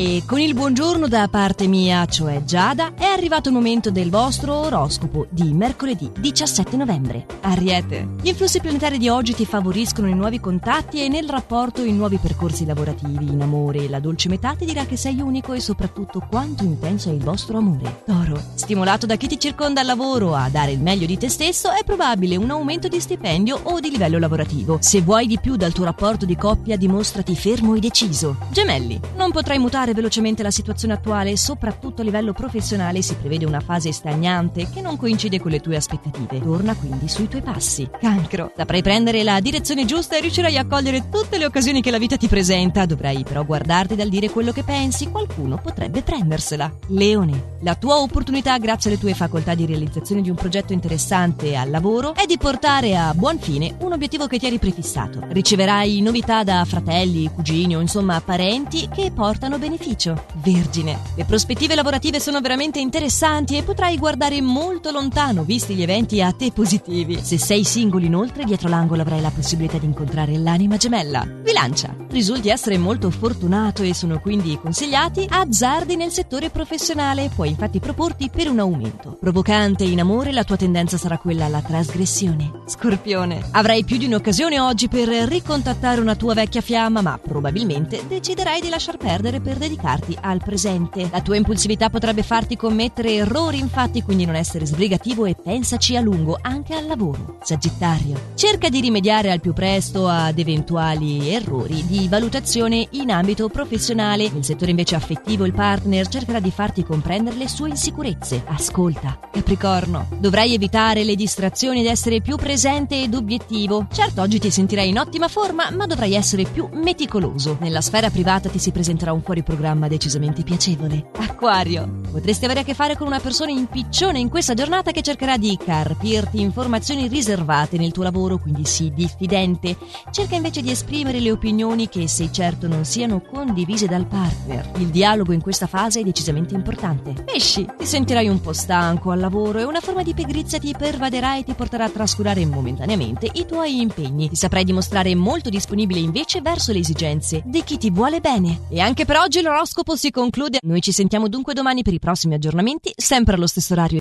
E con il buongiorno da parte mia, cioè Giada, è arrivato il momento del vostro oroscopo di mercoledì 17 novembre. Ariete, gli influssi planetari di oggi ti favoriscono i nuovi contatti e nel rapporto i nuovi percorsi lavorativi. In amore, la dolce metà ti dirà che sei unico e soprattutto quanto intenso è il vostro amore. Toro, stimolato da chi ti circonda al lavoro a dare il meglio di te stesso, è probabile un aumento di stipendio o di livello lavorativo. Se vuoi di più dal tuo rapporto di coppia, dimostrati fermo e deciso. Gemelli, non potrai mutare valutare velocemente la situazione attuale, soprattutto a livello professionale si prevede una fase stagnante che non coincide con le tue aspettative. Torna quindi sui tuoi passi. Cancro, saprai prendere la direzione giusta e riuscirai a cogliere tutte le occasioni che la vita ti presenta. Dovrai però guardarti dal dire quello che pensi, qualcuno potrebbe prendersela. Leone, la tua opportunità grazie alle tue facoltà di realizzazione di un progetto interessante al lavoro è di portare a buon fine un obiettivo che ti eri prefissato. Riceverai novità da fratelli, cugini o insomma parenti che portano benefici beneficio. Vergine, le prospettive lavorative sono veramente interessanti e potrai guardare molto lontano visti gli eventi a te positivi. Se sei singolo inoltre, dietro l'angolo avrai la possibilità di incontrare l'anima gemella. Bilancia, risulti essere molto fortunato e sono quindi consigliati azzardi nel settore professionale. Puoi infatti proporti per un aumento. Provocante in amore, la tua tendenza sarà quella alla trasgressione. Scorpione, avrai più di un'occasione oggi per ricontattare una tua vecchia fiamma, ma probabilmente deciderai di lasciar perdere per dedicarti al presente. La tua impulsività potrebbe farti commettere errori, infatti, quindi non essere sbrigativo e pensaci a lungo anche al lavoro. Sagittario, cerca di rimediare al più presto ad eventuali errori di valutazione in ambito professionale. Nel settore invece affettivo il partner cercherà di farti comprendere le sue insicurezze. Ascolta, Capricorno, dovrai evitare le distrazioni ed essere più presente ed obiettivo. Certo, oggi ti sentirai in ottima forma, ma dovrai essere più meticoloso. Nella sfera privata ti si presenterà un fuori programma decisamente piacevole. Acquario, potresti avere a che fare con una persona impiccione in questa giornata che cercherà di carpirti informazioni riservate nel tuo lavoro, quindi sii diffidente. Cerca invece di esprimere le opinioni che sei certo non siano condivise dal partner. Il dialogo in questa fase è decisamente importante. Pesci, ti sentirai un po' stanco al lavoro e una forma di pigrizia ti pervaderà e ti porterà a trascurare momentaneamente i tuoi impegni. Ti saprai dimostrare molto disponibile invece verso le esigenze di chi ti vuole bene. E anche per oggi l'oroscopo si conclude. Noi ci sentiamo dunque domani per i prossimi aggiornamenti, sempre allo stesso orario.